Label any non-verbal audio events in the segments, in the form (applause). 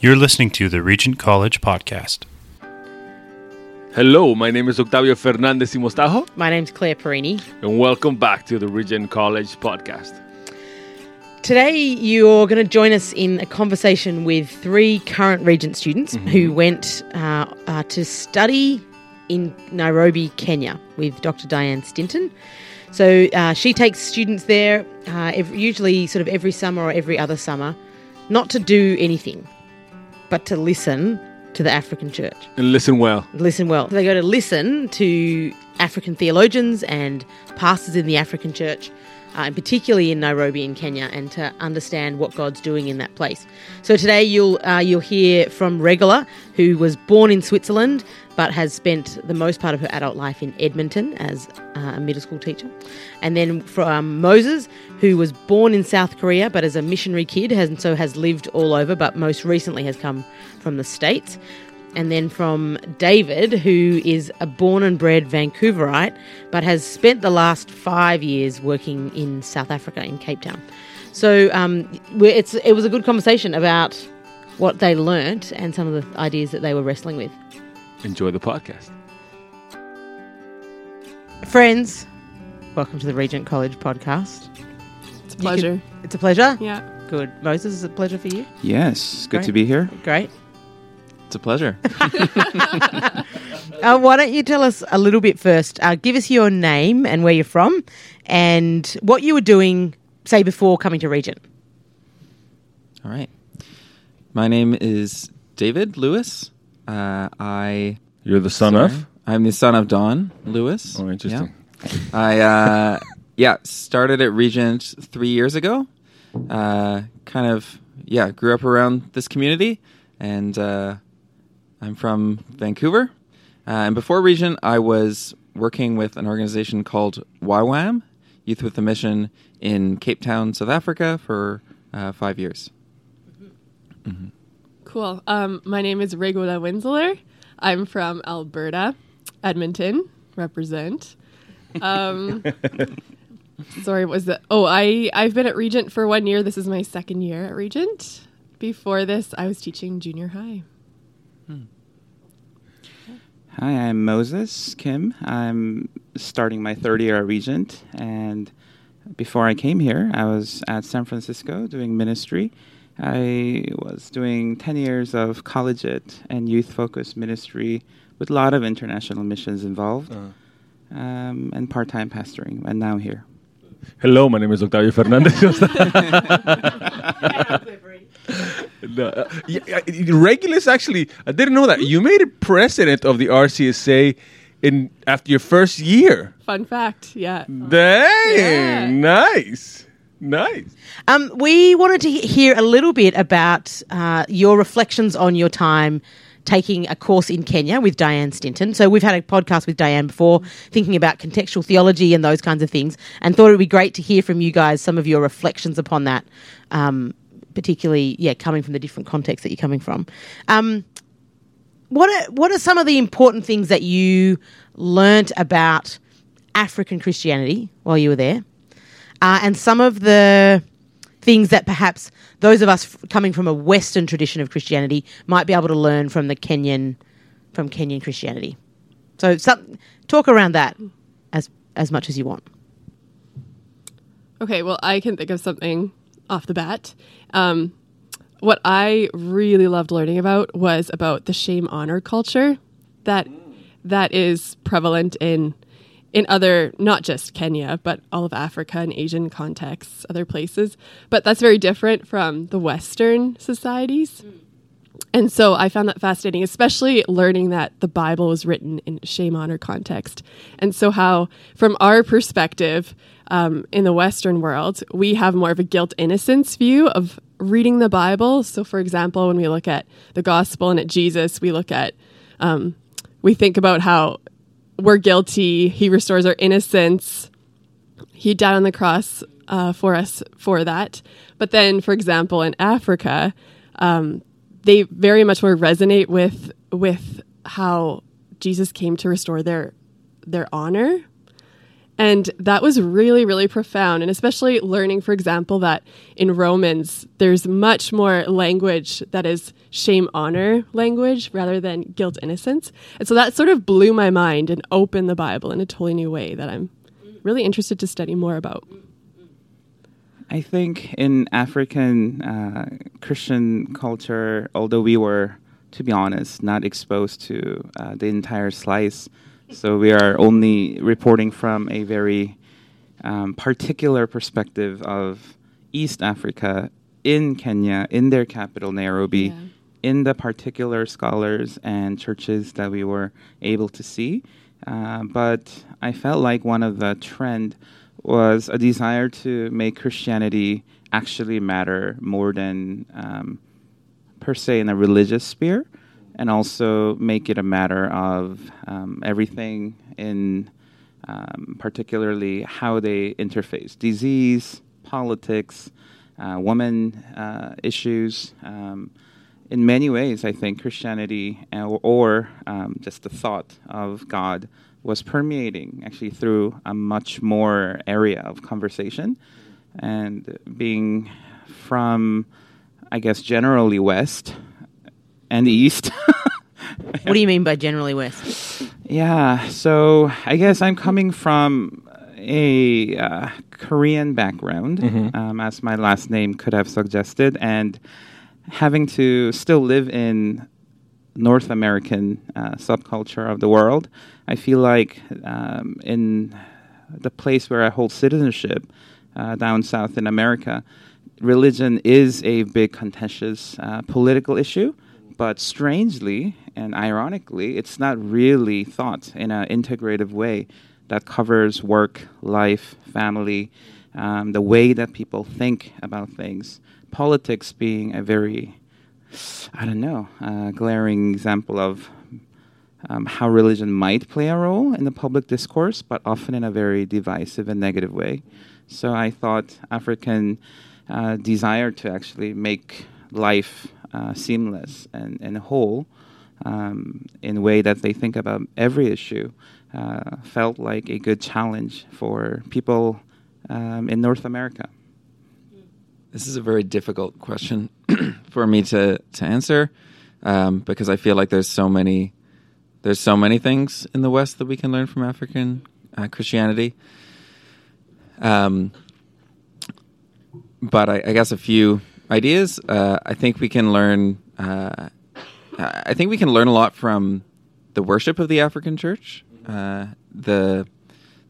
You're listening to the Regent College Podcast. Hello, my name is Octavio Fernandez y Mostajo, My name's Claire Perini. and welcome back to the Regent College Podcast. Today, you're going to join us in a conversation with three current Regent students who went uh, uh, to study in Nairobi, Kenya, with Dr. Diane Stinton. So uh, she takes students there, uh, ev usually sort of every summer or every other summer, not to do anything, but to listen to the African church. And listen well. listen well. They go to listen to African theologians and pastors in the African church, uh, and particularly in Nairobi in Kenya, and to understand what God's doing in that place. So today you'll uh, you'll hear from Regula, who was born in Switzerland but has spent the most part of her adult life in Edmonton as uh, a middle school teacher, and then from Moses, who was born in South Korea but as a missionary kid, and so has lived all over, but most recently has come from the states and then from David, who is a born and bred Vancouverite, but has spent the last five years working in South Africa in Cape Town. So um, it was a good conversation about what they learnt and some of the ideas that they were wrestling with. Enjoy the podcast. Friends, welcome to the Regent College podcast. It's a pleasure. can- it's a pleasure. yeah. Good, Moses, is it a pleasure for you? Yes, good Great. to be here. Great. It's a pleasure. (laughs) Uh, why don't you tell us a little bit first? Uh, give us your name and where you're from, and what you were doing, say, before coming to Regent. All right. My name is David Lewis. Uh, I You're the son sorry, of? I'm the son of Don Lewis. Oh, interesting. Yeah. I uh, (laughs) yeah started at Regent three years ago. Uh, kind of yeah grew up around this community, and uh, I'm from Vancouver. Uh, and before Regent, I was working with an organization called YWAM, Youth with a Mission, in Cape Town, South Africa, for uh, five years. Cool. Um, my name is Regula Winsler. I'm from Alberta, Edmonton, represent. Um, (laughs) sorry, what was that? Oh, I I've been at Regent for one year. This is my second year at Regent. Before this, I was teaching junior high. Hi, I'm Moses Kim. I'm starting my third year at Regent, and before I came here, I was at San Francisco doing ministry. I was doing 10 years of collegiate and youth focused ministry with a lot of international missions involved, um, and part time pastoring, and now here. Hello, my name is Octavio Fernandez. (laughs) no, uh, yeah, uh, Regulus actually, I didn't know that. You made it president of the RCSA in after your first year. Fun fact, yeah. Dang, Yeah. nice, nice. Um, we wanted to hear a little bit about uh, your reflections on your time taking a course in Kenya with Diane Stinton. So we've had a podcast with Diane before, thinking about contextual theology and those kinds of things, and thought it would be great to hear from you guys some of your reflections upon that. Um, particularly, yeah, coming from the different contexts that you're coming from. Um, what are what are some of the important things that you learnt about African Christianity while you were there, uh, and some of the things that perhaps those of us f- coming from a Western tradition of Christianity might be able to learn from the Kenyan from Kenyan Christianity. So, some, talk around that as as much as you want. Okay, well, I can think of something off the bat. Um, what I really loved learning about was about the shame honor culture that that is prevalent in in other not just Kenya but all of Africa and Asian contexts, other places. But that's very different from the Western societies. And so I found that fascinating, especially learning that the Bible was written in shame honor context. And so, how, from our perspective um, in the Western world, we have more of a guilt innocence view of reading the Bible. So, for example, when we look at the gospel and at Jesus, we look at, um, we think about how we're guilty, He restores our innocence, He died on the cross uh, for us for that. But then, for example, in Africa, um, they very much more resonate with with how Jesus came to restore their their honor And that was really, really profound. And especially learning, for example, that in Romans, there's much more language that is shame honor language rather than guilt innocence. And so that sort of blew my mind and opened the Bible in a totally new way that I'm really interested to study more about. I think in African uh, Christian culture, although we were, to be honest, not exposed to uh, the entire slice, so we are only reporting from a very um, particular perspective of East Africa in Kenya, in their capital, Nairobi, Yeah. in the particular scholars and churches that we were able to see. Uh, but I felt like one of the trend was a desire to make Christianity actually matter more than um, per se in a religious sphere, and also make it a matter of um, everything in um, particularly how they interface disease, politics, uh, women uh, issues. Um, in many ways, I think Christianity uh, or, or um, just the thought of God was permeating actually through a much more area of conversation. And being from, I guess, generally West and the East. (laughs) What do you mean by generally West? Yeah, so I guess I'm coming from a uh, Korean background, um, as my last name could have suggested, and having to still live in North American uh, subculture of the world, I feel like um, in the place where I hold citizenship uh, down south in America, religion is a big contentious uh, political issue. But strangely and ironically, it's not really thought in an integrative way that covers work, life, family, um, the way that people think about things. Politics being a very, I don't know, uh, glaring example of um, how religion might play a role in the public discourse, but often in a very divisive and negative way. So I thought African uh, desire to actually make life uh, seamless and, and whole um, in a way that they think about every issue uh, felt like a good challenge for people um, in North America. This is a very difficult question (clears throat) for me to to answer um, because I feel like there's so many there's so many things in the West that we can learn from African uh, Christianity. Um, but I, I guess a few ideas. Uh, I think we can learn. Uh, I think we can learn a lot from the worship of the African church, uh, the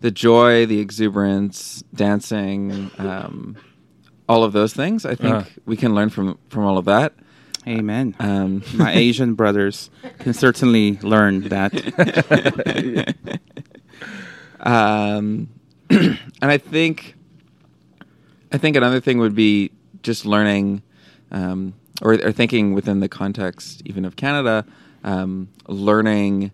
the joy, the exuberance, dancing, um, all of those things. I think Uh-huh. we can learn from from all of that. Amen. Um, (laughs) My Asian brothers can certainly learn that. (laughs) um, (clears throat) and I think, I think another thing would be just learning, um, or, or thinking within the context even of Canada, um, learning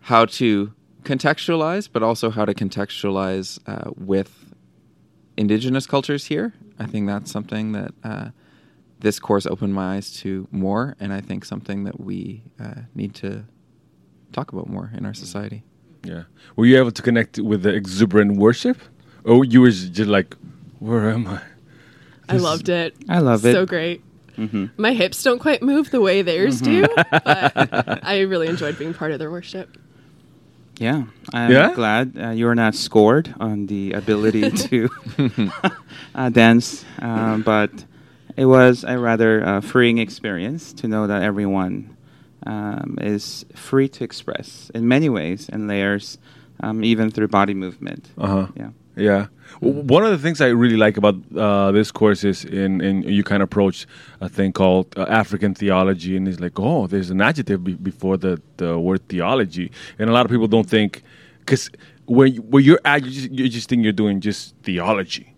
how to contextualize, but also how to contextualize uh, with indigenous cultures here. I think that's something that uh, this course opened my eyes to more, and I think something that we uh, need to talk about more in our society. Yeah. Were you able to connect with the exuberant worship? Or you were just like, where am I? I loved it. I love it. So great. My hips don't quite move the way theirs do, (laughs) but I really enjoyed being part of their worship. Yeah, I'm Yeah? glad uh, you are not scored on the ability (laughs) to (laughs) uh, dance, um, but it was a rather uh, freeing experience to know that everyone um, is free to express in many ways and layers, um, even through body movement. Uh-huh. Yeah. Yeah. W- One of the things I really like about uh, this course is in, in you kind of approach a thing called uh, African theology, and it's like, oh, there's an adjective be- before the, the word theology, and a lot of people don't think because when where you're at, you just, you just think you're doing just theology.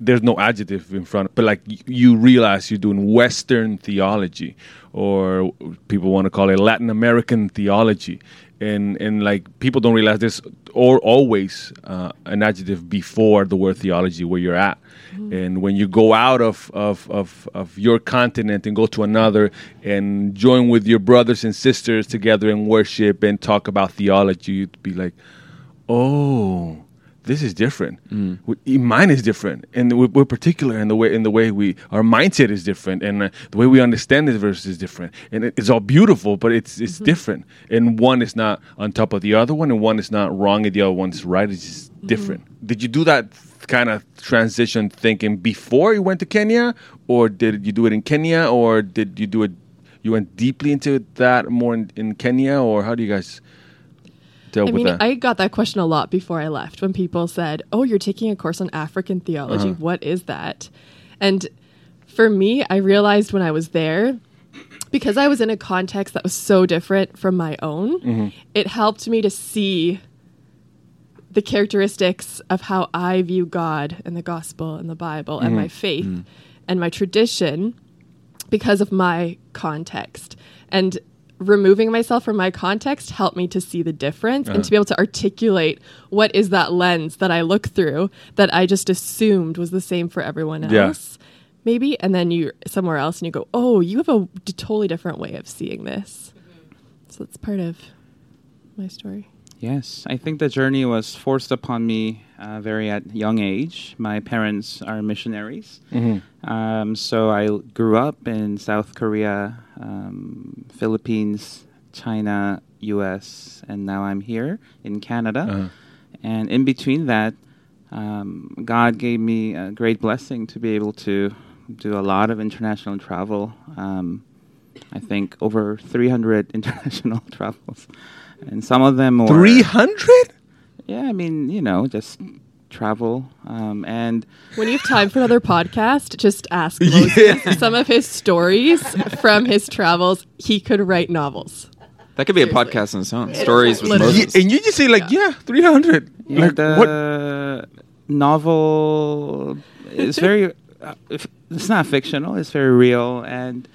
There's no adjective in front, but like you realize you're doing Western theology, or people want to call it Latin American theology, and and like people don't realize there's or always uh, an adjective before the word theology where you're at. And when you go out of, of, of, of your continent and go to another and join with your brothers and sisters together in worship and talk about theology you'd be like oh this is different. Mm. We- Mine is different, and we're, we're particular in the way in the way we our mindset is different, and uh, the way we understand this verse is different. And it, it's all beautiful, but it's it's mm-hmm. different. And one is not on top of the other one, and one is not wrong, and the other one's right. It's just mm-hmm. different. Did you do that kind of transition thinking before you went to Kenya, or did you do it in Kenya, or did you do it? You went deeply into that more in, in Kenya, or how do you guys deal I with mean, that? I got that question a lot before I left when people said, Oh, you're taking a course on African theology. Uh-huh. What is that? And for me, I realized when I was there, because I was in a context that was so different from my own, Mm-hmm. it helped me to see the characteristics of how I view God and the gospel and the Bible and Mm-hmm. my faith and my tradition because of my context. And removing myself from my context helped me to see the difference and to be uh-huh. able to articulate what is that lens that I look through that I just assumed was the same for everyone Yeah. else. Maybe, and then you're somewhere else and you go, oh, you have a d- totally different way of seeing this. Mm-hmm. So that's part of my story. Yes, I think the journey was forced upon me uh, very at young age. My parents are missionaries, um, so I grew up in South Korea, um, Philippines, China, U.S., and now I'm here in Canada. Uh-huh. And in between that, um, God gave me a great blessing to be able to do a lot of international travel. Um, I think over 300 (laughs) international travels. And some of them were. Three hundred? Yeah, I mean, you know, just travel. Um, and When you have time for another podcast, just ask (laughs) Moses some of his stories from his travels. He could write novels. That could be a podcast on its own. Stories with Literally. Yeah, Moses. and you just say like, yeah, three hundred. yeah, Like the what? novel is very. Uh, it's not fictional. It's very real, and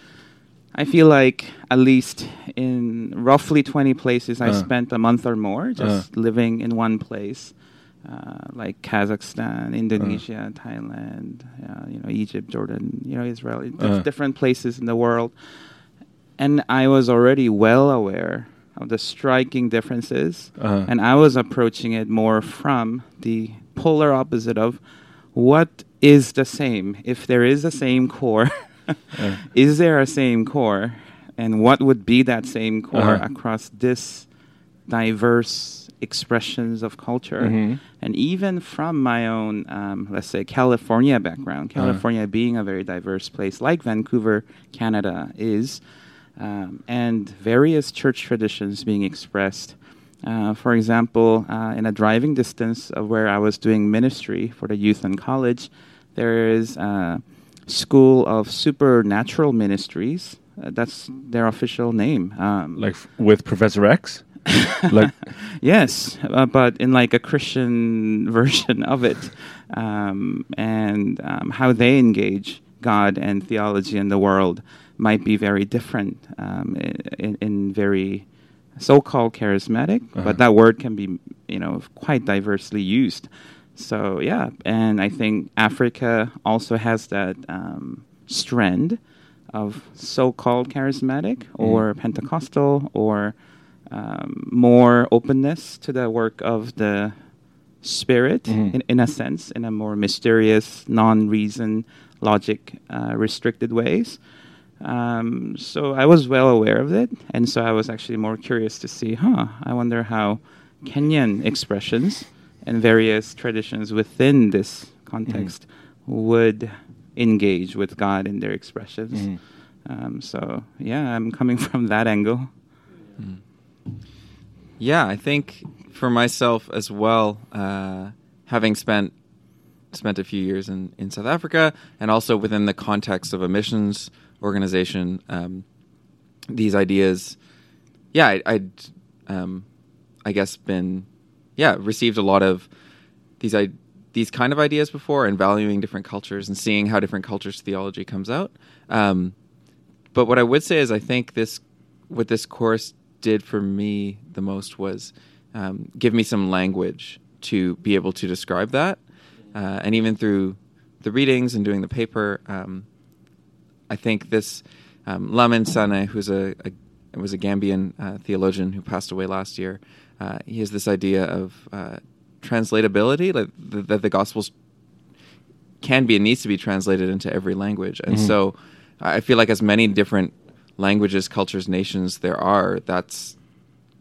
I feel like at least in roughly twenty places, I Uh. spent a month or more just living in one place, uh, like Kazakhstan, Indonesia, Thailand, uh, you know, Egypt, Jordan, you know, Israel, dif- Uh. different places in the world, and I was already well aware of the striking differences, Uh-huh. and I was approaching it more from the polar opposite of what is the same. If there is a same core, (laughs) (laughs) is there a same core, and what would be that same core Uh-huh. across this diverse expressions of culture, Mhm. and even from my own, um, let's say, California background. Uh-huh. California being a very diverse place, like Vancouver, Canada is, um, and various church traditions being expressed. Uh, for example, uh, in a driving distance of where I was doing ministry for the youth and college, there is a school of supernatural ministries. Uh, that's their official name. Um, Like f- with Professor X? (laughs) like Yes, uh, but in like a Christian (laughs) version of it, um, and um, how they engage God and theology in the world might be very different um, in, in very so-called charismatic, Uh-huh. but that word can be you know quite diversely used. So yeah, and I think Africa also has that um, strand of so-called charismatic or Pentecostal or um, more openness to the work of the spirit Mhm. in, in a sense, in a more mysterious, non-reason, logic uh, restricted ways. Um, so I was well aware of it, and so I was actually more curious to see, huh? I wonder how Kenyan expressions and various traditions within this context would engage with God in their expressions. Mhm. Um, so yeah, I'm coming (laughs) from that angle. Yeah, I think for myself as well, uh, having spent spent a few years in, in South Africa and also within the context of a missions organization, um, these ideas, yeah, I, I'd, um, I guess, been, yeah, received a lot of these I, these kind of ideas before and valuing different cultures and seeing how different cultures' theology comes out. Um, but what I would say is, I think this, what this course did for me the most was um, give me some language to be able to describe that, uh, and even through the readings and doing the paper, um, I think this um, Lamin Sanneh, who's a, a was a Gambian uh, theologian who passed away last year, uh, he has this idea of uh, translatability, like th- that the Gospels can be and needs to be translated into every language. And so I feel like as many different languages, cultures, nations there are, that's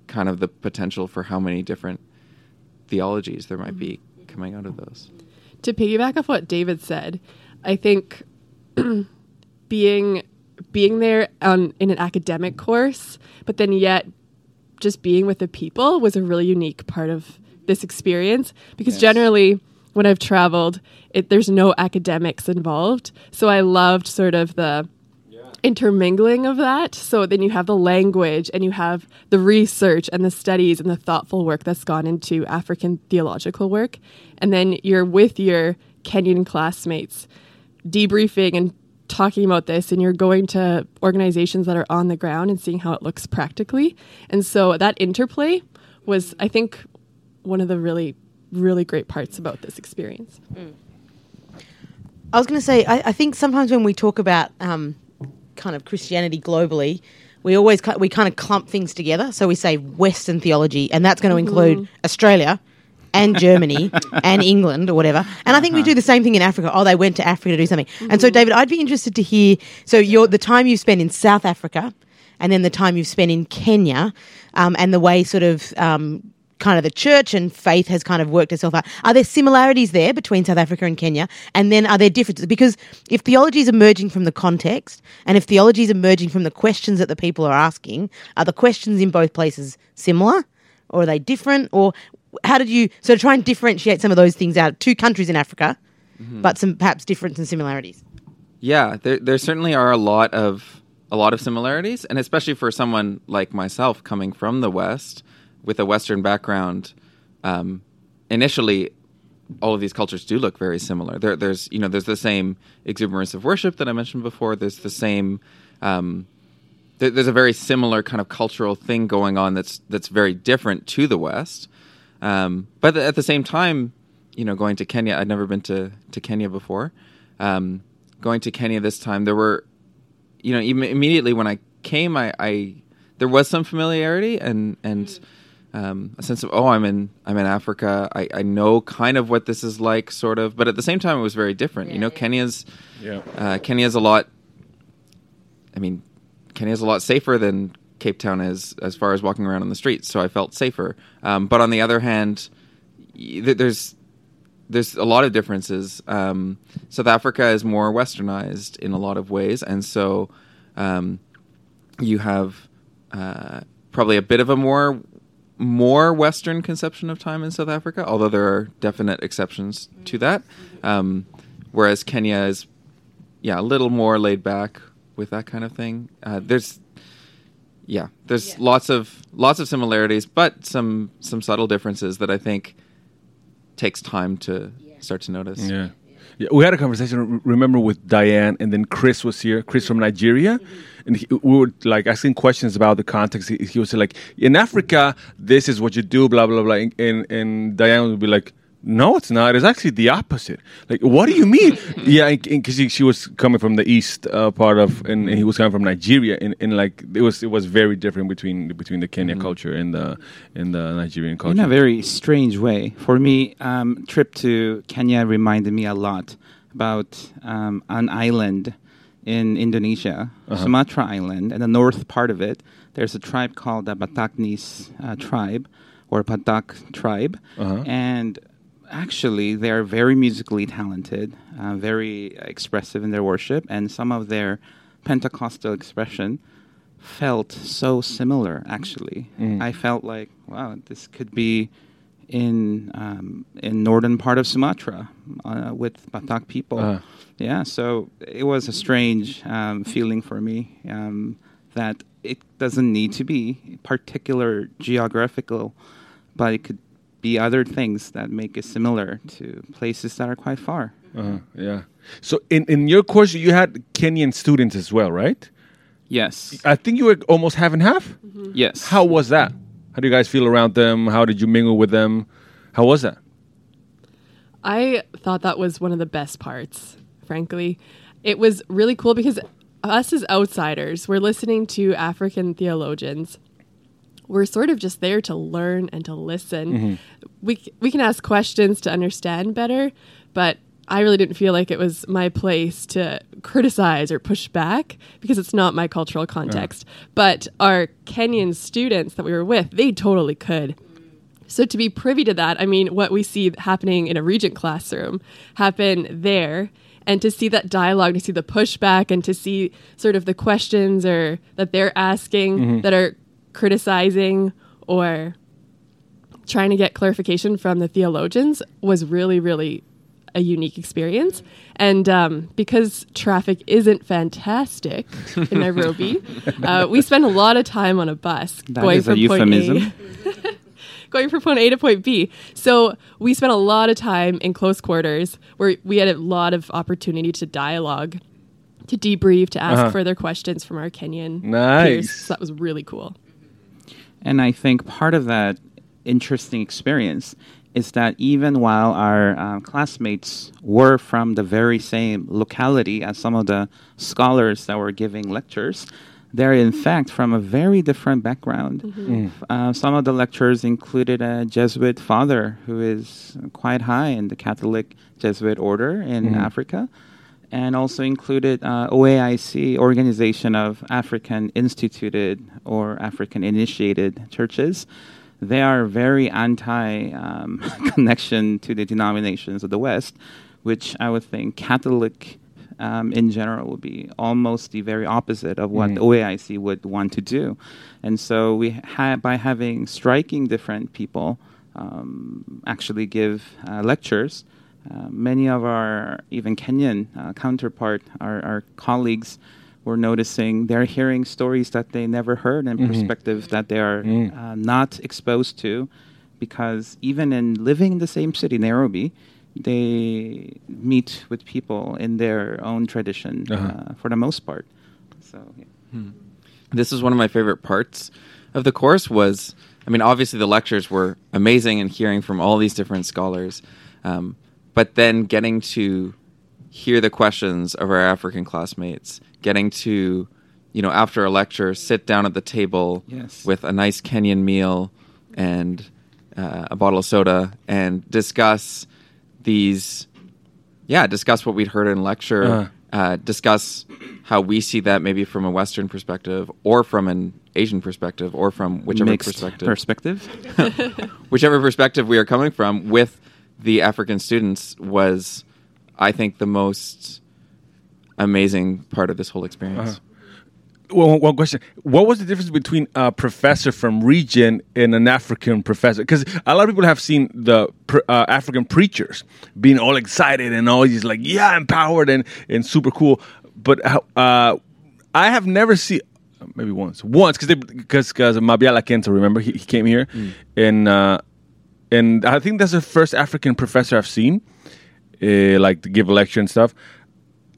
kind of the potential for how many different theologies there might be coming out of those. to piggyback off what David said, I think (clears throat) being being there on in an academic course, but then yet just being with the people was a really unique part of this experience because generally when I've traveled, it, there's no academics involved. So I loved sort of the intermingling of that. So then you have the language and you have the research and the studies and the thoughtful work that's gone into African theological work. And then you're with your Kenyan classmates debriefing and talking about this and you're going to organizations that are on the ground and seeing how it looks practically. And so that interplay was I think one of the really really great parts about this experience. I was going to say, I, I think sometimes when we talk about um, kind of Christianity globally, we always we kind of clump things together. So we say Western theology, and that's going to include Australia and Germany and England or whatever. And I think we do the same thing in Africa. Oh, they went to Africa to do something. And so, David, I'd be interested to hear. So, your the time you've spent in South Africa, and then the time you've spent in Kenya, um, and the way sort of. Um, Kind of the church and faith has kind of worked itself out. Are there similarities there between South Africa and Kenya? And then are there differences? Because if theology is emerging from the context and if theology is emerging from the questions that the people are asking, are the questions in both places similar or are they different? Or how did you so try and differentiate some of those things out? Two countries in Africa, but some perhaps difference and similarities. Yeah, there there certainly are a lot of a lot of similarities, and especially for someone like myself coming from the West with a Western background, um, initially all of these cultures do look very similar. There, there's you know there's the same exuberance of worship that I mentioned before. There's the same um, there, there's a very similar kind of cultural thing going on that's that's very different to the West. Um, but at the same time, you know, going to Kenya, I'd never been to to Kenya before. Um, going to Kenya this time, there were, you know, even immediately when I came, I, I there was some familiarity and and um, a sense of oh, I'm in I'm in Africa. I, I know kind of what this is like, sort of. But at the same time, it was very different. you know, Kenya's Yeah. uh, Kenya's a lot. I mean, Kenya's a lot safer than Cape Town is as far as walking around on the streets. So I felt safer. Um, but on the other hand, th- there's there's a lot of differences. Um, South Africa is more westernized in a lot of ways, and so um, you have uh, probably a bit of a more more Western conception of time in South Africa, although there are definite exceptions to that. Um, whereas Kenya is, yeah, a little more laid back with that kind of thing. Uh, there's, yeah, there's lots of lots of similarities, but some some subtle differences that I think takes time to start to notice. Yeah. Yeah, we had a conversation. Remember with Diane, and then Chris was here. Chris from Nigeria, mm-hmm. and he, we were like asking questions about the context. He, he was like, "In Africa, this is what you do." Blah blah blah. And, and, and Diane would be like, "No, it's not. It's actually the opposite." Like, what do you mean? (laughs) yeah, because she, she was coming from the east uh, part of, and, and he was coming from Nigeria, and, and like it was it was very different between between the Kenya culture and the and the Nigerian culture. In a very strange way. For me, um, trip to Kenya reminded me a lot about um, an island in Indonesia, Sumatra Island, and the north part of it. There's a tribe called the Bataknis uh, tribe, or Batak tribe, and actually they're very musically talented, uh, very expressive in their worship, and some of their Pentecostal expression felt so similar actually. I felt like wow this could be in um, in northern part of sumatra uh, with batak people. Uh. yeah so it was a strange um, feeling for me um, that it doesn't need to be particular geographical but it could be other things that make it similar to places that are quite far Uh, yeah. So in, in your course, you had Kenyan students as well, right? yes I think you were almost half and half. yes How was that? How do you guys feel around them? How did you mingle with them? How was that? I thought that was one of the best parts, frankly. It was really cool because us as outsiders, we're listening to African theologians we're sort of just there to learn and to listen. Mm-hmm. We c- we can ask questions to understand better, but I really didn't feel like it was my place to criticize or push back because it's not my cultural context. But our Kenyan students that we were with, they totally could. So to be privy to that, I mean, what we see happening in a regent classroom happen there, and to see that dialogue, to see the pushback, and to see sort of the questions or that they're asking mm-hmm. that are criticizing or trying to get clarification from the theologians was really, really a unique experience. And um, because traffic isn't fantastic in Nairobi, (laughs) uh, we spent a lot of time on a bus That going from point A (laughs) going from point A to point B. So we spent a lot of time in close quarters where we had a lot of opportunity to dialogue, to debrief, to ask Uh-huh. further questions from our Kenyan peers. So that was really cool. And I think part of that interesting experience is that even while our uh, classmates were from the very same locality as some of the scholars that were giving lectures, they're in fact from a very different background. Uh, some of the lecturers included a Jesuit father who is quite high in the Catholic Jesuit order in Africa and also included uh, OAIC, Organization of African Instituted or African Initiated Churches. They are very anti um, (laughs) connection to the denominations of the West, which I would think Catholic um, in general would be almost the very opposite of what the OAIC would want to do. And so we ha- by having striking different people um, actually give uh, lectures. Uh, many of our even Kenyan uh, counterpart, our, our colleagues, were noticing they're hearing stories that they never heard and perspectives that they are uh, not exposed to, because even in living in the same city, Nairobi, they meet with people in their own tradition Uh-huh. uh, for the most part. So yeah. this is one of my favorite parts of the course was i mean obviously the lectures were amazing and hearing from all these different scholars um, but then getting to hear the questions of our african classmates getting to you know after a lecture sit down at the table Yes. with a nice kenyan meal and uh, a bottle of soda and discuss these yeah discuss what we'd heard in lecture Uh-huh. uh, discuss how we see that maybe from a Western perspective or from an Asian perspective or from whichever Mixed perspective, perspective. (laughs) whichever perspective we are coming from with the African students was, I think, the most amazing part of this whole experience. Well, one- question: What was the difference between a professor from Regent and an African professor? Because a lot of people have seen the uh, African preachers being all excited and always like, "Yeah, empowered and and super cool." But uh, I have never seen maybe once, once because because because Mabiala Kenzo, remember he, he came here and uh, and I think that's the first African professor I've seen, uh, like to give a lecture and stuff.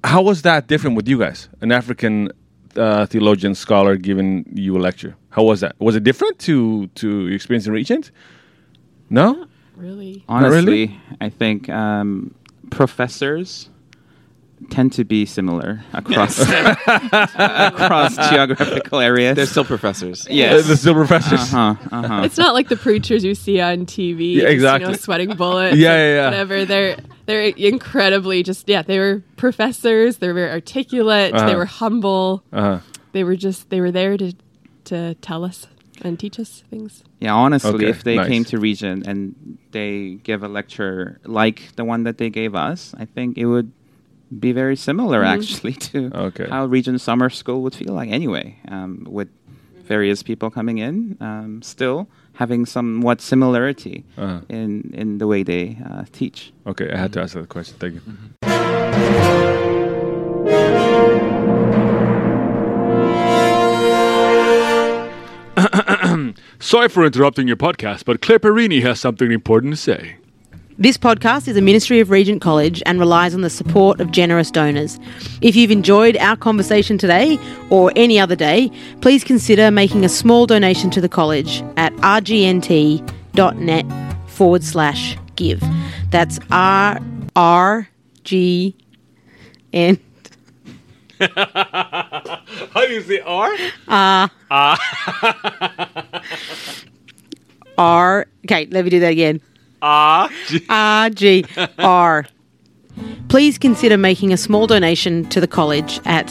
How was that different with you guys? An African uh, theologian scholar giving you a lecture. How was that? Was it different to to experience in Regent? No. Really? Honestly, really? I think um, professors tend to be similar across (laughs) across geographical areas. They're still professors. Yes, they're still professors. Uh huh. Uh huh. It's not like the preachers you see on TV, Yeah, exactly. you know, sweating bullets. Yeah, yeah, yeah. Whatever. They're they're incredibly just yeah. They were professors. They were very articulate. Uh-huh. They were humble. Uh-huh. They were just they were there to to tell us and teach us things. Yeah, honestly, Okay, if they nice. came to Regent and they give a lecture like the one that they gave us, I think it would be very similar actually (laughs) to Okay. how Regent Summer School would feel like anyway, um, with various people coming in, um, still having somewhat similarity Uh-huh. in, in the way they uh, teach. Okay, I had to ask that question. Thank you. (coughs) Sorry for interrupting your podcast, but Claire Perini has something important to say. This podcast is a ministry of Regent College and relies on the support of generous donors. If you've enjoyed our conversation today or any other day, please consider making a small donation to the college at rgnt.net forward slash give. That's R R G N. (laughs) How do you say R? R. Uh. Uh. (laughs) R. Okay, let me do that again. R G R. Please consider making a small donation to the college at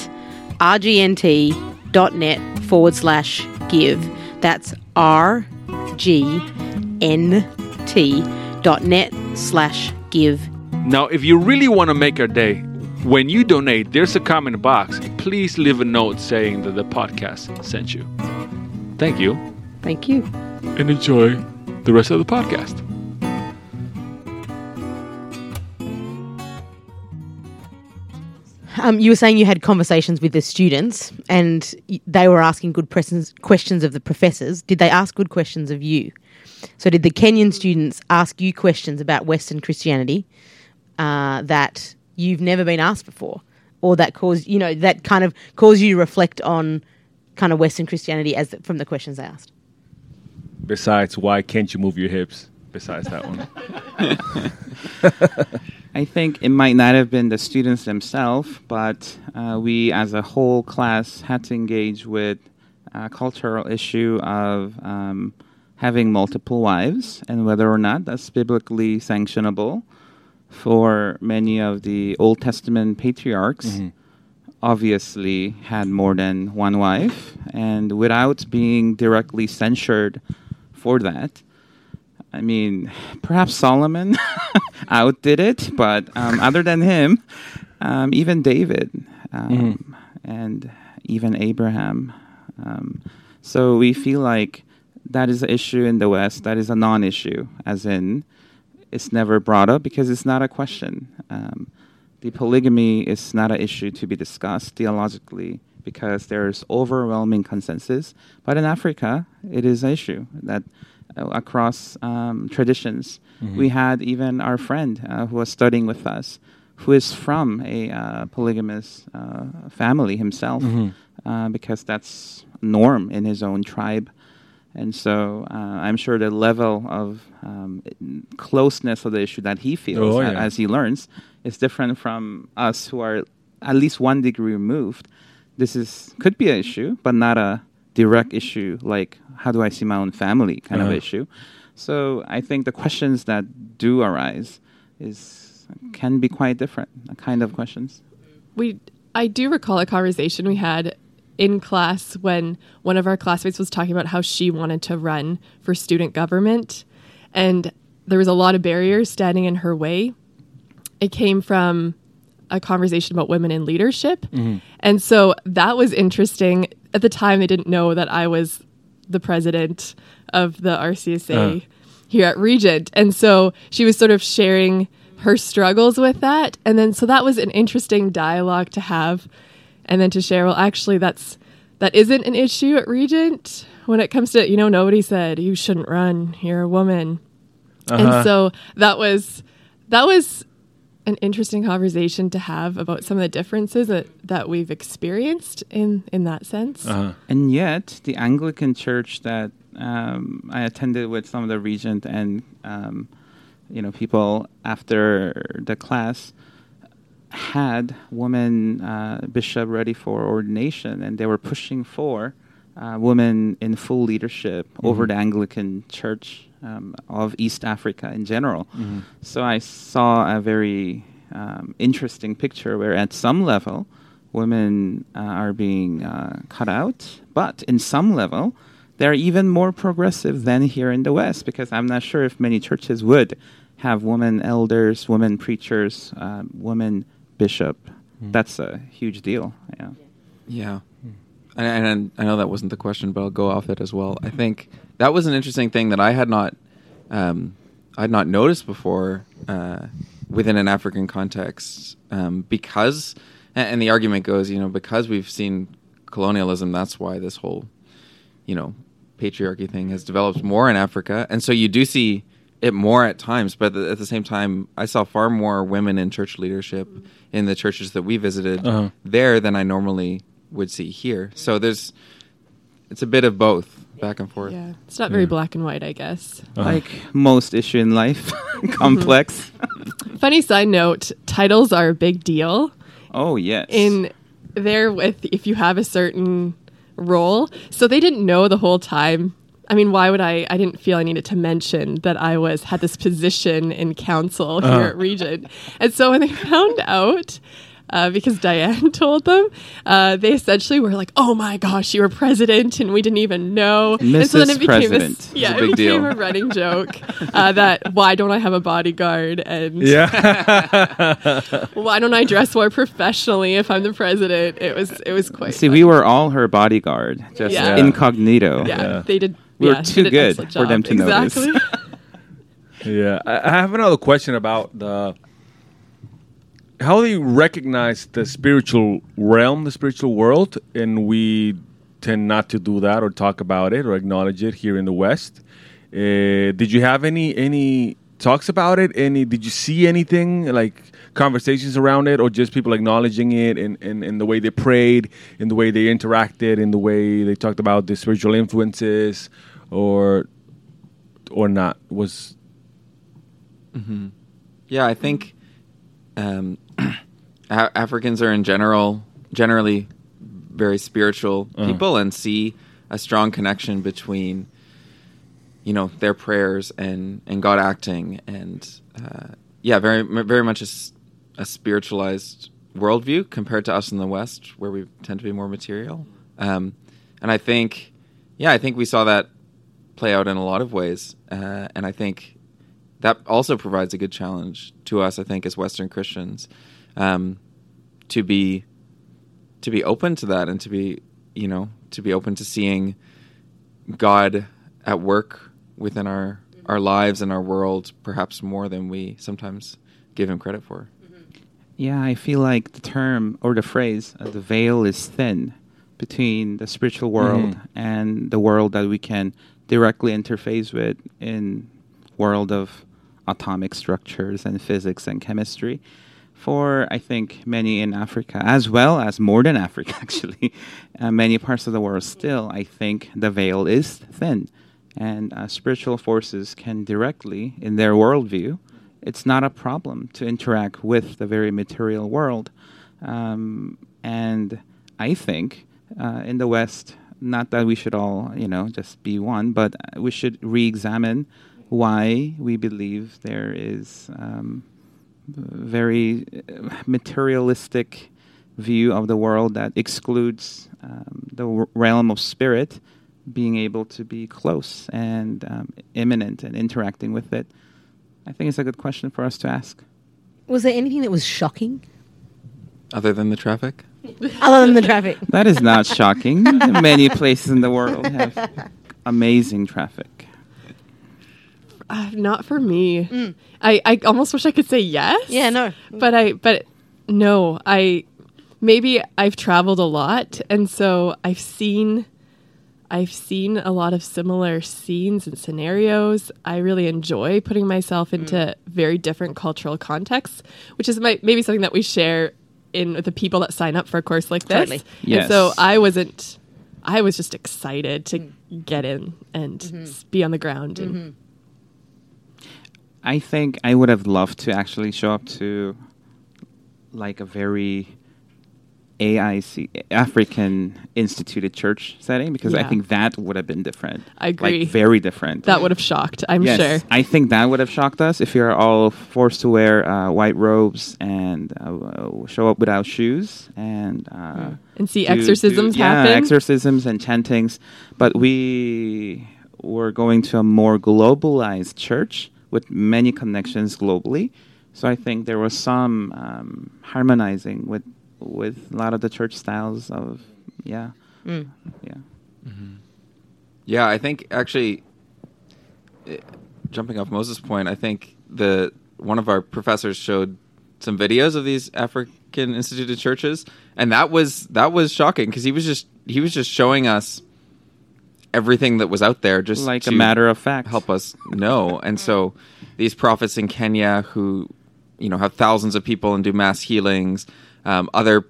rgnt.net forward slash give. That's R G N T dot net slash give. Now, if you really want to make our day, when you donate, there's a comment box. Please leave a note saying that the podcast sent you. Thank you, Thank you. and enjoy the rest of the podcast. Um, you were saying you had conversations with the students and they were asking good questions, questions of the professors. Did they ask good questions of you? So, did the Kenyan students ask you questions about Western Christianity uh, that you've never been asked before, or that cause you know that kind of cause you to reflect on kind of Western Christianity as the, from the questions they asked? Besides, why can't you move your hips? Besides that one. (laughs) I think it might not have been the students themselves, but uh, we as a whole class had to engage with a cultural issue of um, having multiple wives and whether or not that's biblically sanctionable for many of the Old Testament patriarchs. Obviously, had more than one wife, and without being directly censured for that, I mean, perhaps Solomon (laughs) outdid it, but um, other than him, um, even David um, and even Abraham. Um, so we feel like that is an issue in the West. That is a non-issue, as in it's never brought up because it's not a question. Um, the polygamy is not an issue to be discussed theologically because there's overwhelming consensus. But in Africa, it is an issue that across um, traditions, we had even our friend uh, who was studying with us, who is from a uh, polygamous uh, family himself, uh, because that's norm in his own tribe. And so uh, I'm sure the level of um, closeness of the issue that he feels Oh, a- yeah. as he learns is different from us who are at least one degree removed. This is could be an issue, but not a direct issue like how do I see my own family kind of Uh-huh. issue. So I think the questions that do arise is can be quite different, kind of questions. we I do recall a conversation we had in class when one of our classmates was talking about how she wanted to run for student government and there was a lot of barriers standing in her way. It came from a conversation about women in leadership. And so that was interesting. At the time they didn't know that I was the president of the RCSA uh. here at Regent. And so she was sort of sharing her struggles with that. And then so that was an interesting dialogue to have. And then to share, well, actually that's that isn't an issue at Regent when it comes to, you know, nobody said you shouldn't run, you're a woman. And uh-huh. so that was that was an interesting conversation to have about some of the differences that, that we've experienced in in that sense. And yet, the Anglican church that um, I attended with some of the regent and um, you know people after the class had women uh, bishop ready for ordination, and they were pushing for uh, women in full leadership over the Anglican Church um, of East Africa in general. So I saw a very um, interesting picture where, at some level, women uh, are being uh, cut out, but in some level, they're even more progressive than here in the West because I'm not sure if many churches would have women elders, women preachers, uh, women bishop. That's a huge deal. Yeah. Yeah. And, and I know that wasn't the question, but I'll go off it as well. I think that was an interesting thing that I had not, um, I had not noticed before uh, within an African context, um, because, and, and the argument goes, you know, because we've seen colonialism, that's why this whole, you know, patriarchy thing has developed more in Africa, and so you do see it more at times. But at the same time, I saw far more women in church leadership in the churches that we visited Uh-huh. there than I normally would see here. So there's, it's a bit of both, back and forth. Yeah. It's not very black and white, I guess. Uh-huh. Like most issue in life, (laughs) (laughs) complex. (laughs) Funny side note, titles are a big deal oh yes. in there with if you have a certain role. So they didn't know the whole time I mean, why would I? I didn't feel I needed to mention that I was had this position in council uh-huh. here at Regent, and so when they found out. Uh, because Diane (laughs) told them, uh, they essentially were like, "Oh my gosh, you were president, and we didn't even know." And so then it became President. this, yeah, a big it became deal. a running joke uh, that why don't I have a bodyguard and Yeah. (laughs) why don't I dress more professionally if I'm the president? It was it was quite. See, funny. we were all her bodyguard, just Yeah. incognito. yeah, Yeah. they did. We were too good for them job. to notice. exactly. (laughs) Yeah, I I have another question about the how you recognize the spiritual realm, the spiritual world, and we tend not to do that or talk about it or acknowledge it here in the West. Uh, did you have any any talks about it? Any did you see anything like conversations around it, or just people acknowledging it in, in, in the way they prayed, in the way they interacted, in the way they talked about the spiritual influences, or or not? Was Yeah, I think um, (clears throat) Africans are in general generally very spiritual Uh-huh. people and see a strong connection between you know their prayers and and God acting and uh, yeah, very very much a spiritualized worldview compared to us in the West where we tend to be more material. Um, and I think yeah, I think we saw that play out in a lot of ways, uh, and I think that also provides a good challenge to us. I think as Western Christians, um, to be to be open to that and to be you know to be open to seeing God at work within our our lives and our world, perhaps more than we sometimes give Him credit for. Yeah, I feel like the term or the phrase, uh, the veil is thin between the spiritual world Mhm. and the world that we can directly interface with in world of atomic structures and physics and chemistry. For I think many in Africa, as well as more than Africa, (laughs) actually, uh, many parts of the world still, I think the veil is thin, and uh, spiritual forces can directly, in their worldview, it's not a problem to interact with the very material world. Um, and I think uh, in the West, not that we should all, you know, just be one, but uh, we should re-examine why we believe there is um, very uh, materialistic view of the world that excludes um, the w- realm of spirit being able to be close and um, imminent and interacting with it. I think it's a good question for us to ask. Was there anything that was shocking Other than the traffic, other than the traffic? That is not shocking. (laughs) Many places in the world have amazing traffic. Uh, not for me. I, I almost wish I could say yes. Mm. Yeah, no. But I but no, I maybe I've traveled a lot and so I've seen I've seen a lot of similar scenes and scenarios. I really enjoy putting myself into Mm. very different cultural contexts, which is my, maybe something that we share in with the people that sign up for a course like this. Totally. And so I wasn't I was just excited to Mm. get in and Mm-hmm. be on the ground and I think I would have loved to actually show up to like a very AIC African instituted church setting because I think that would have been different. I agree. Like very different. that would have shocked, I'm yes, sure. I think that would have shocked us if you're all forced to wear uh, white robes and uh, show up without shoes and uh, And see do- exorcisms do- yeah, happen. exorcisms and chantings. But we were going to a more globalized church with many connections globally. So I think there was some um, harmonizing with with a lot of the church styles of yeah Mm. yeah. Yeah, I think actually, eh, jumping off Moses' point, I think the one of our professors showed some videos of these African instituted churches, and that was that was shocking because he was just he was just showing us everything that was out there, just like a matter of fact. help us know. And so these prophets in Kenya who, you know, have thousands of people and do mass healings, um, other,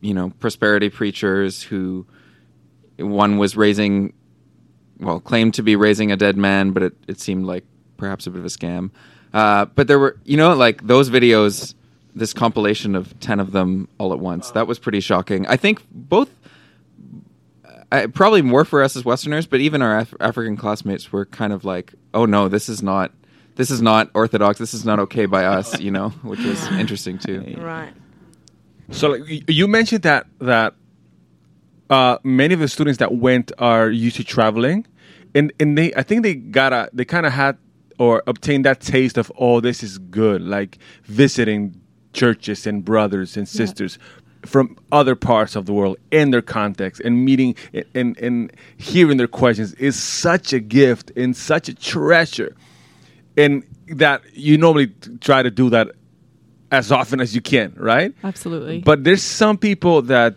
you know, prosperity preachers who one was raising, well, claimed to be raising a dead man, but it, it seemed like perhaps a bit of a scam. Uh, but there were, you know, like those videos, this compilation of 10 of them all at once, that was pretty shocking. I think both I, probably more for us as Westerners, but even our Af- African classmates were kind of like, "Oh no, this is not, this is not orthodox. This is not okay by us," (laughs) you know, which was interesting too. Right. So like, you mentioned that that uh, many of the students that went are used to traveling, and and they I think they got a they kind of had or obtained that taste of oh this is good like visiting churches and brothers and sisters from other parts of the world in their context and meeting and, and and hearing their questions is such a gift and such a treasure and that you normally try to do that as often as you can right Absolutely. but there's some people that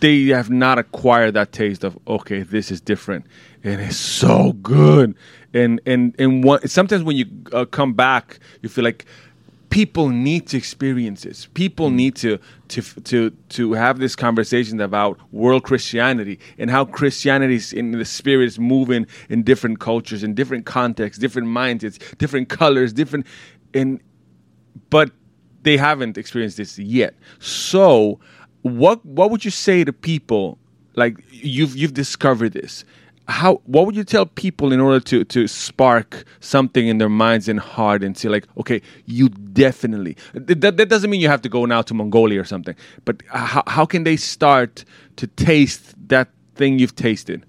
they have not acquired that taste of okay, this is different, and it's so good. And and and one, sometimes when you uh, come back, you feel like people need to experience this. People mm. need to to to to have this conversation about world Christianity and how Christianity is in the spirit is moving in different cultures, in different contexts, different mindsets, different colors, different and but they haven't experienced this yet. So, what what would you say to people like you've you've discovered this? How what would you tell people in order to to spark something in their minds and heart and say like, okay, you definitely that that doesn't mean you have to go now to Mongolia or something, but how how can they start to taste that thing you've tasted?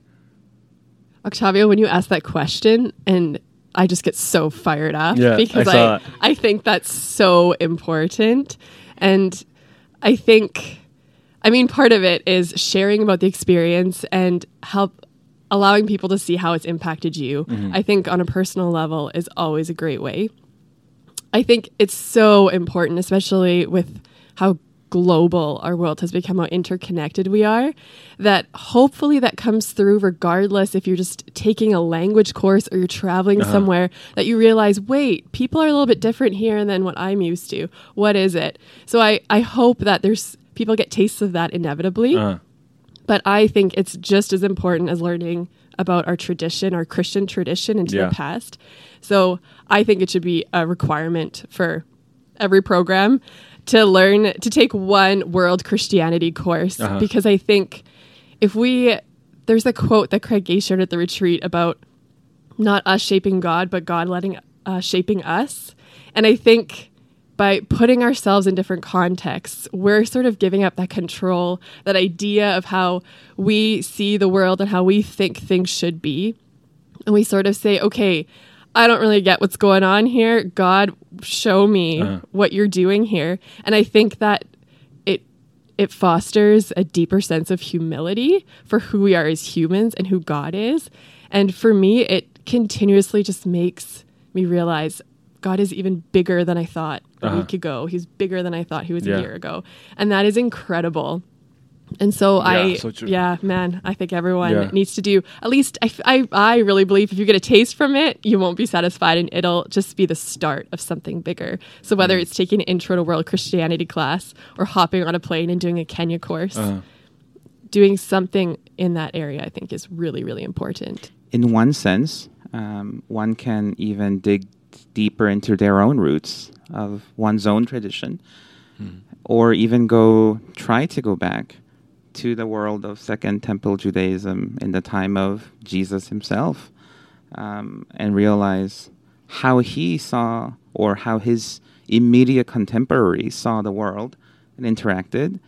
Octavio, when you ask that question, and I just get so fired up Yeah, because I I. I think that's so important. And I think, I mean, part of it is sharing about the experience and help allowing people to see how it's impacted you. Mm-hmm. I think on a personal level is always a great way. I think it's so important, especially with how global our world has become, how interconnected we are, that hopefully that comes through regardless if you're just taking a language course or you're traveling somewhere, that you realize, wait, people are a little bit different here than what I'm used to. What is it? So I, I hope that there's people get tastes of that inevitably. Uh, But I think it's just as important as learning about our tradition, our Christian tradition into Yeah. the past. So I think it should be a requirement for every program to learn to take one world Christianity course Uh-huh. because I think if we there's a quote that Craig Gay shared at the retreat about not us shaping God, but God letting uh, shaping us. And I think by putting ourselves in different contexts, we're sort of giving up that control, that idea of how we see the world and how we think things should be. And we sort of say, okay, I don't really get what's going on here. God, show me uh-huh. what you're doing here. And I think that it it fosters a deeper sense of humility for who we are as humans and who God is. And for me, it continuously just makes me realize God is even bigger than I thought a week ago. He's bigger than I thought he was Yeah. a year ago. And that is incredible. And so I, so yeah, man, I think everyone Yeah. needs to do at least. I, I, I really believe if you get a taste from it, you won't be satisfied, and it'll just be the start of something bigger. So whether Mm. it's taking an intro to world Christianity class or hopping on a plane and doing a Kenya course, Uh-huh. doing something in that area, I think is really, really important. in one sense, um, one can even dig deeper into their own roots of one's own tradition, or even go try to go back to the world of Second Temple Judaism in the time of Jesus himself, um, and realize how he saw or how his immediate contemporaries saw the world and interacted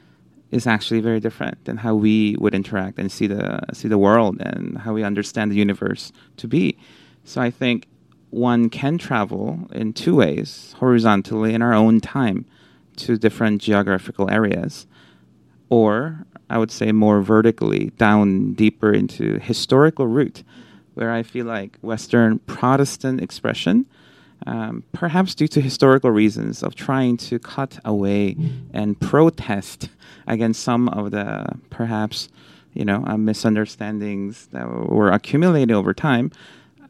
is actually very different than how we would interact and see the see the world and how we understand the universe to be. So I think one can travel in two ways, horizontally in our own time to different geographical areas, or I would say more vertically down deeper into historical root, where I feel like Western Protestant expression um, perhaps due to historical reasons of trying to cut away and protest against some of the perhaps you know uh, misunderstandings that were accumulated over time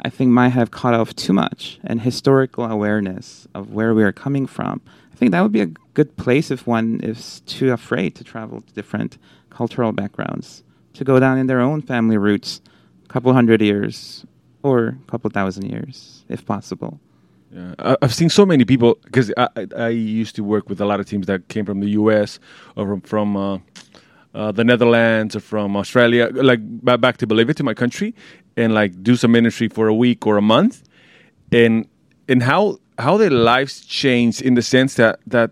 i think might have caught off too much and historical awareness of where we are coming from i think that would be a good place if one is too afraid to travel to different cultural backgrounds to go down in their own family roots a couple hundred years or a couple thousand years if possible Yeah, I've seen so many people because I, I, used to work with a lot of teams that came from the U.S. or from, from uh, uh, the Netherlands or from Australia, like ba- back to Bolivia, to my country, and like do some ministry for a week or a month, and and how how their lives changed in the sense that that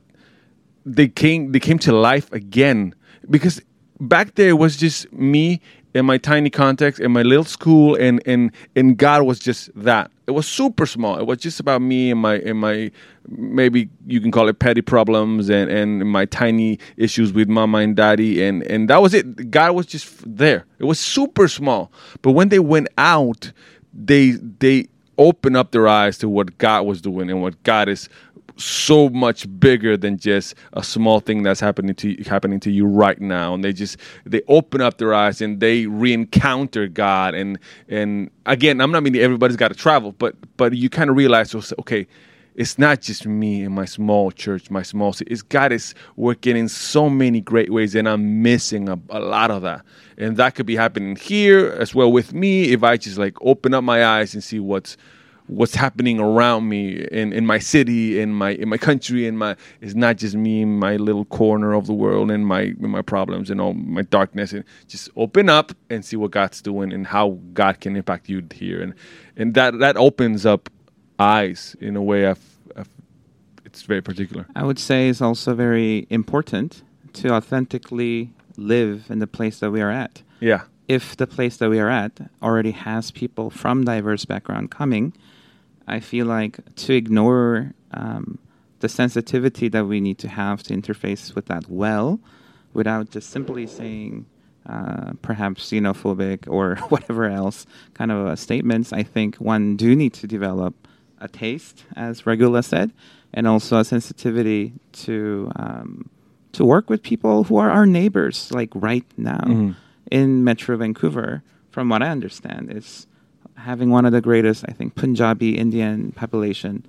they came they came to life again. Because back there it was just me in my tiny context in my little school and and and God was just that. It was super small. It was just about me and my and my maybe you can call it petty problems and and my tiny issues with mama and daddy and and that was it. God was just there. It was super small. But when they went out they they opened up their eyes to what God was doing and what God is so much bigger than just a small thing that's happening to happening to you right now. And they just they open up their eyes and they re-encounter god. And and again i'm not meaning everybody's got to travel but but you kind of realize okay it's not just me and my small church my small city it's god is working in so many great ways and i'm missing a, a lot of that. And that could be happening here as well with me if i just like open up my eyes and see what's what's happening around me in, in my city, in my in my country, in my it's not just me, in my little corner of the world, and my my problems and all my darkness, and just open up and see what God's doing and how God can impact you here, and and that that opens up eyes in a way I've, I've it's very particular. I would say it's also very important to authentically live in the place that we are at. Yeah. If the place that we are at already has people from diverse background coming, I feel like to ignore um, the sensitivity that we need to have to interface with that well, without just simply saying uh, perhaps xenophobic or (laughs) whatever else kind of uh, statements, I think one do need to develop a taste, as Regula said, and also a sensitivity to um, to work with people who are our neighbors, like right now mm-hmm. in Metro Vancouver. From what I understand, is having one of the greatest, I think, Punjabi Indian population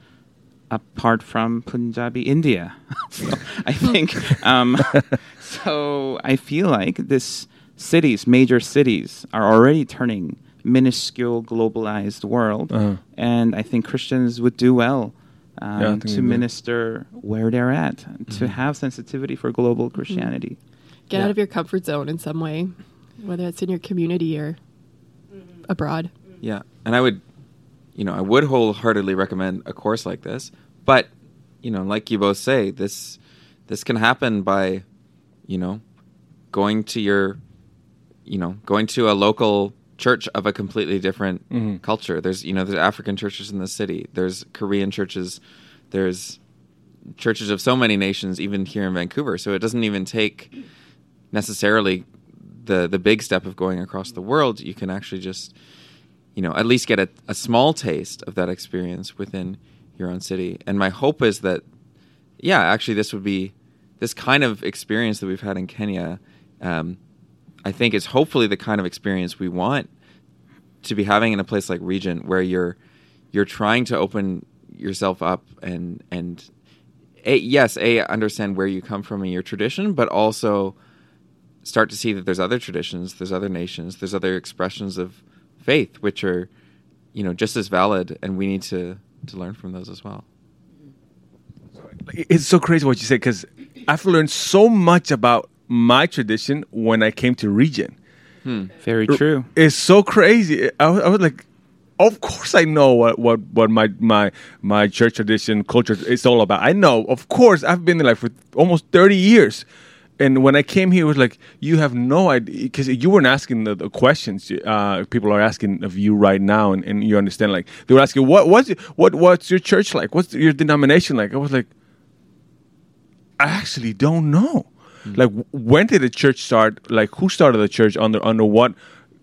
apart from Punjabi India. (laughs) so I think, um, (laughs) so I feel like this cities, major cities, are already turning minuscule globalized world, uh-huh. and I think Christians would do well. Um, yeah, to minister where they're at, mm-hmm. to have sensitivity for global Christianity. Get yeah. out of your comfort zone in some way, whether it's in your community or mm-hmm. abroad. Yeah, and I would, you know, I would wholeheartedly recommend a course like this. But, you know, like you both say, this this can happen by, you know, going to your, you know, going to a local church of a completely different mm-hmm. culture. There's, you know, there's African churches in the city. There's Korean churches. There's churches of so many nations, even here in Vancouver. So it doesn't even take necessarily the the big step of going across the world. You can actually just you know, at least get a, a small taste of that experience within your own city. And my hope is that, yeah, actually, this would be this kind of experience that we've had in Kenya. Um, I think is hopefully the kind of experience we want to be having in a place like Regent, where you're you're trying to open yourself up and and a, yes, a understand where you come from in your tradition, but also start to see that there's other traditions, there's other nations, there's other expressions of faith, which are, you know, just as valid, and we need to to learn from those as well. It's so crazy what you said because I've learned so much about my tradition when I came to Regent. Hmm. Very true. It's so crazy. I, I was like, of course I know what, what, what my, my my church tradition culture is all about. I know, of course, I've been there like for almost thirty years and when I came here, it was like you have no idea because you weren't asking the, the questions uh, people are asking of you right now, and, and you understand. Like they were asking, "What what's what what's your church like? What's your denomination like?" I was like, "I actually don't know." Mm-hmm. Like, when did the church start? Like, who started the church under under what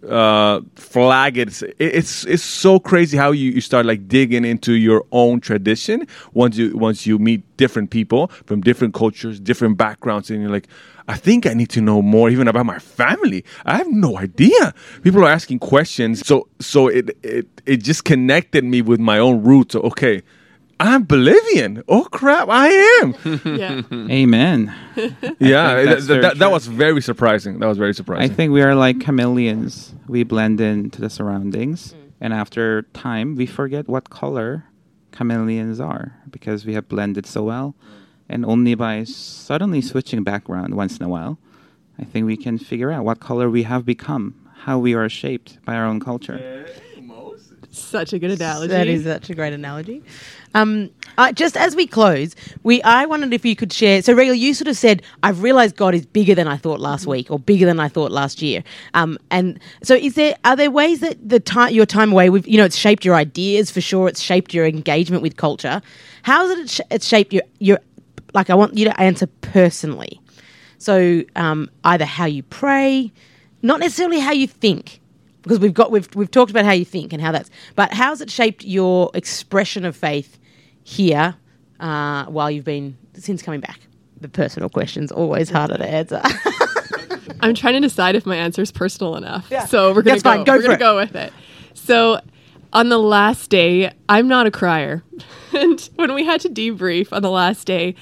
uh, flag it's it's it's so crazy how you, you start like digging into your own tradition once you once you meet different people from different cultures different backgrounds and you're like i think i need to know more even about my family. I have no idea. People are asking questions. So so it it, it just connected me with my own roots. Okay I'm Bolivian. Oh crap, I am. (laughs) yeah. Amen. yeah, that, that, that, was very surprising. That was very surprising. I think we are like chameleons. We blend into the surroundings, mm. and after time, we forget what color chameleons are because we have blended so well. And only by suddenly switching background once in a while, I think we can figure out what color we have become, how we are shaped by our own culture. Such a good analogy. That is such a great analogy. Um, uh, just as we close, we I wondered if you could share. So, Regal, you sort of said, "I've realised God is bigger than I thought last week, or bigger than I thought last year." Um, and so, is there are there ways that the time your time away, with you know, it's shaped your ideas for sure. It's shaped your engagement with culture. How has it sh- it's shaped your your like? I want you to answer personally. So, um, either how you pray, not necessarily how you think, because we've got we've we've talked about how you think and how that's. But how's it shaped your expression of faith here uh, while you've been since coming back? The personal question's always harder to answer. (laughs) I'm trying to decide if my answer is personal enough. Yeah. So we're gonna That's fine. Go we're for gonna it. go with it. So on the last day, I'm not a crier. (laughs) and when we had to debrief on the last day,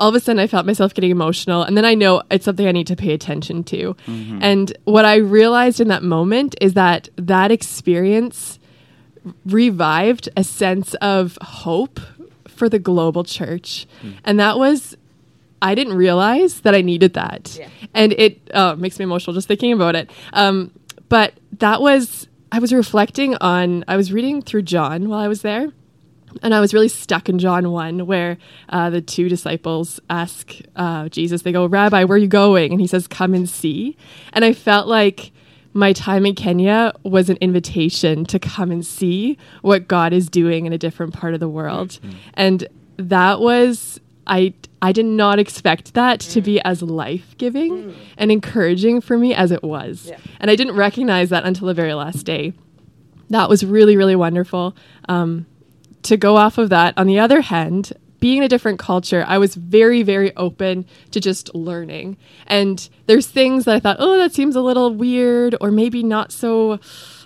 all of a sudden I felt myself getting emotional. And then I know it's something I need to pay attention to. And what I realized in that moment is that that experience revived a sense of hope for the global church. And that was I didn't realize that I needed that. Yeah. And it uh, makes me emotional just thinking about it. Um, but that was, I was reflecting on, I was reading through John while I was there. And I was really stuck in John 1, where uh, the two disciples ask uh, Jesus, they go, Rabbi, where are you going? And he says, Come and see. And I felt like my time in Kenya was an invitation to come and see what God is doing in a different part of the world. And that was, I, I did not expect that to be as life giving and encouraging for me as it was. Yeah. And I didn't recognize that until the very last day. That was really, really wonderful. Um, to go off of that, on the other hand, being in a different culture, I was very, very open to just learning. And there's things that I thought, oh, that seems a little weird or maybe not so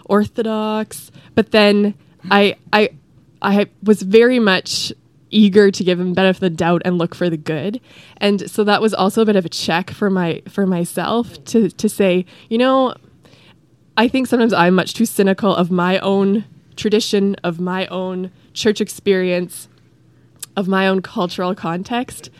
orthodox. But then I, I, I was very much eager to give him benefit of the doubt and look for the good. And so that was also a bit of a check for my for myself to to say, you know, I think sometimes I'm much too cynical of my own tradition, of my own church experience, of my own cultural context.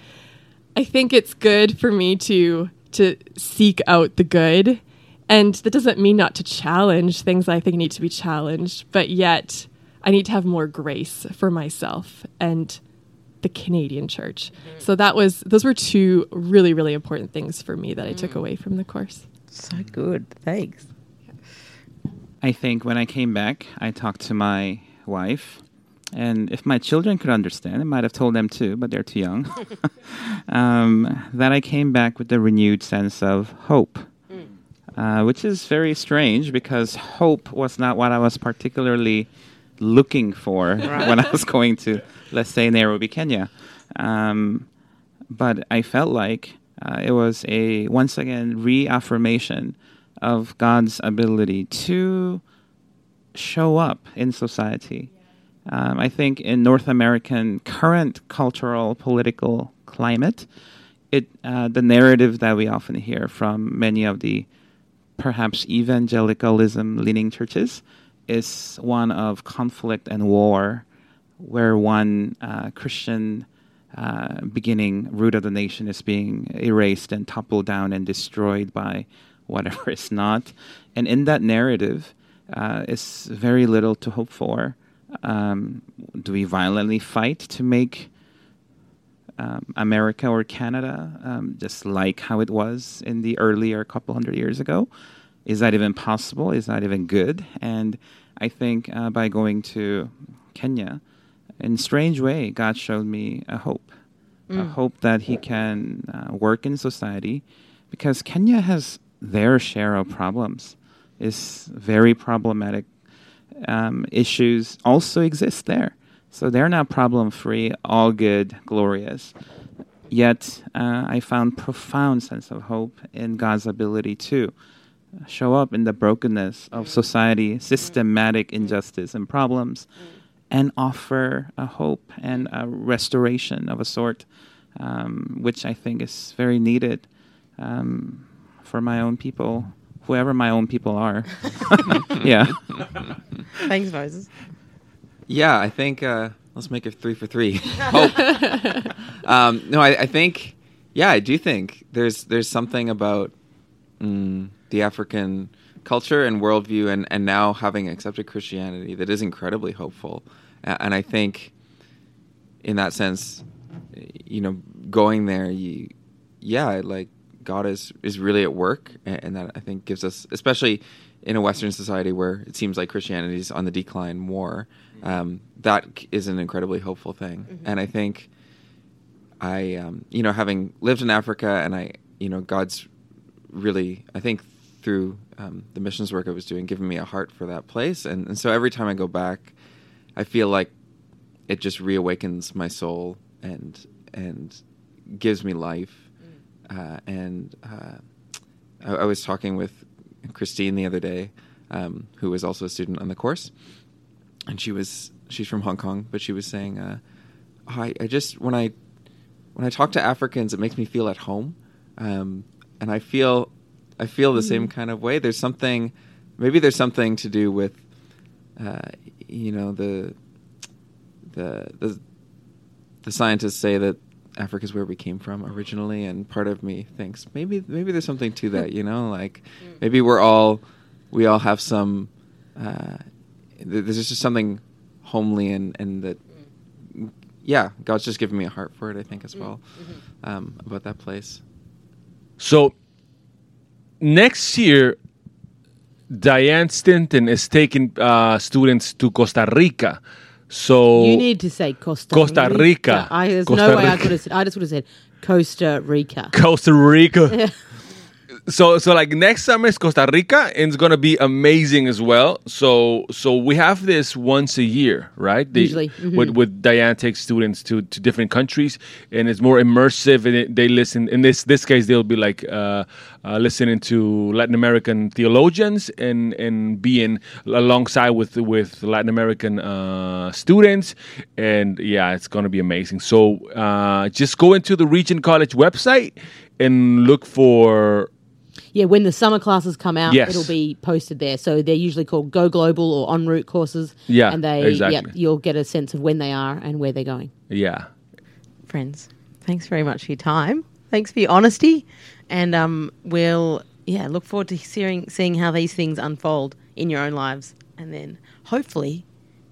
I think it's good for me to to seek out the good. And that doesn't mean not to challenge things I think need to be challenged, but yet I need to have more grace for myself and the Canadian church. Mm-hmm. So that was those were two really really important things for me that I took mm. away from the course. so good. Thanks. I think when I came back, I talked to my wife, and if my children could understand, I might have told them too, but they're too young. (laughs) um, that I came back with a renewed sense of hope, uh, which is very strange because hope was not what I was particularly looking for (laughs) when I was going to, let's say, Nairobi, Kenya. Um, but I felt like uh, it was a once again reaffirmation of God's ability to show up in society. Um, I think in North American current cultural political climate, it uh, the narrative that we often hear from many of the perhaps evangelicalism leaning churches is one of conflict and war, where one uh, Christian uh, beginning root of the nation is being erased and toppled down and destroyed by whatever (laughs) is not. And in that narrative, uh, is very little to hope for. Um, do we violently fight to make um, America or Canada um, just like how it was in the earlier couple hundred years ago? Is that even possible? Is that even good? And I think uh, by going to Kenya, in a strange way, God showed me a hope, a hope that He can uh, work in society, because Kenya has their share of problems. Is very problematic um, issues also exist there. So they're not problem free, all good, glorious. Yet uh, I found profound sense of hope in God's ability to show up in the brokenness of society, systematic injustice and problems, and offer a hope and a restoration of a sort, um, which I think is very needed um, for my own people, whoever my own people are. (laughs) (laughs) yeah. Thanks, Moses. Yeah, I think uh, let's make it three for three. Hope. (laughs) um, no, I, I think, yeah, I do think there's there's something about mm, the African culture and worldview, and and now having accepted Christianity, that is incredibly hopeful. A- And I think, in that sense, you know, going there, you, yeah, like God is is really at work, a- and that I think gives us, especially in a Western society where it seems like Christianity is on the decline more. Um, that is an incredibly hopeful thing, and I think. I, um, you know, having lived in Africa, and I, you know, God's really, I think, through um, the missions work I was doing, given me a heart for that place, and, and so every time I go back, I feel like it just reawakens my soul and and gives me life. Uh, and uh, I, I was talking with Christine the other day, um, who was also a student on the course, and she was she's from Hong Kong, but she was saying, uh, oh, I, I just when I when I talk to Africans, it makes me feel at home, um, and I feel I feel the same kind of way. There's something, maybe there's something to do with, uh, you know, the the the the scientists say that Africa is where we came from originally, and part of me thinks maybe maybe there's something to that. You know, like maybe we're all we all have some. Uh, th- there's just something homely and and that yeah, God's just given me a heart for it. I think as well um, about that place. So next year, Diane Stinton is taking uh, students to Costa Rica. So You need to say Costa Costa Rica. I, there's Costa no way I could have said. I just would have said Costa Rica. Costa Rica. So so like next summer is Costa Rica and it's gonna be amazing as well. So so we have this once a year, right? They- Usually, mhm. with with Diane takes students to, to different countries and it's more immersive and it, they listen in this this case they'll be like uh, uh, listening to Latin American theologians and and being alongside with with Latin American uh, students and yeah it's gonna be amazing. So uh, just go into the Regent College website and look for Yeah, when the summer classes come out, Yes. it'll be posted there. So they're usually called Go Global or En route courses. Yeah, and they exactly. yep, you'll get a sense of when they are and where they're going. yeah Friends, thanks very much for your time. Thanks for your honesty, and um, we'll yeah look forward to seeing seeing how these things unfold in your own lives, and then hopefully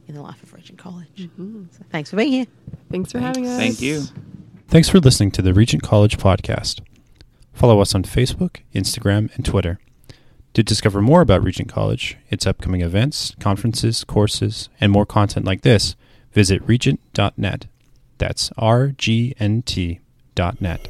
in the life of Regent College. So thanks for being here. Thanks for having us. Thank you. Thanks for listening to the Regent College podcast. Follow us on Facebook, Instagram, and Twitter. To discover more about Regent College, its upcoming events, conferences, courses, and more content like this, visit regent.net. That's R G N T dot net.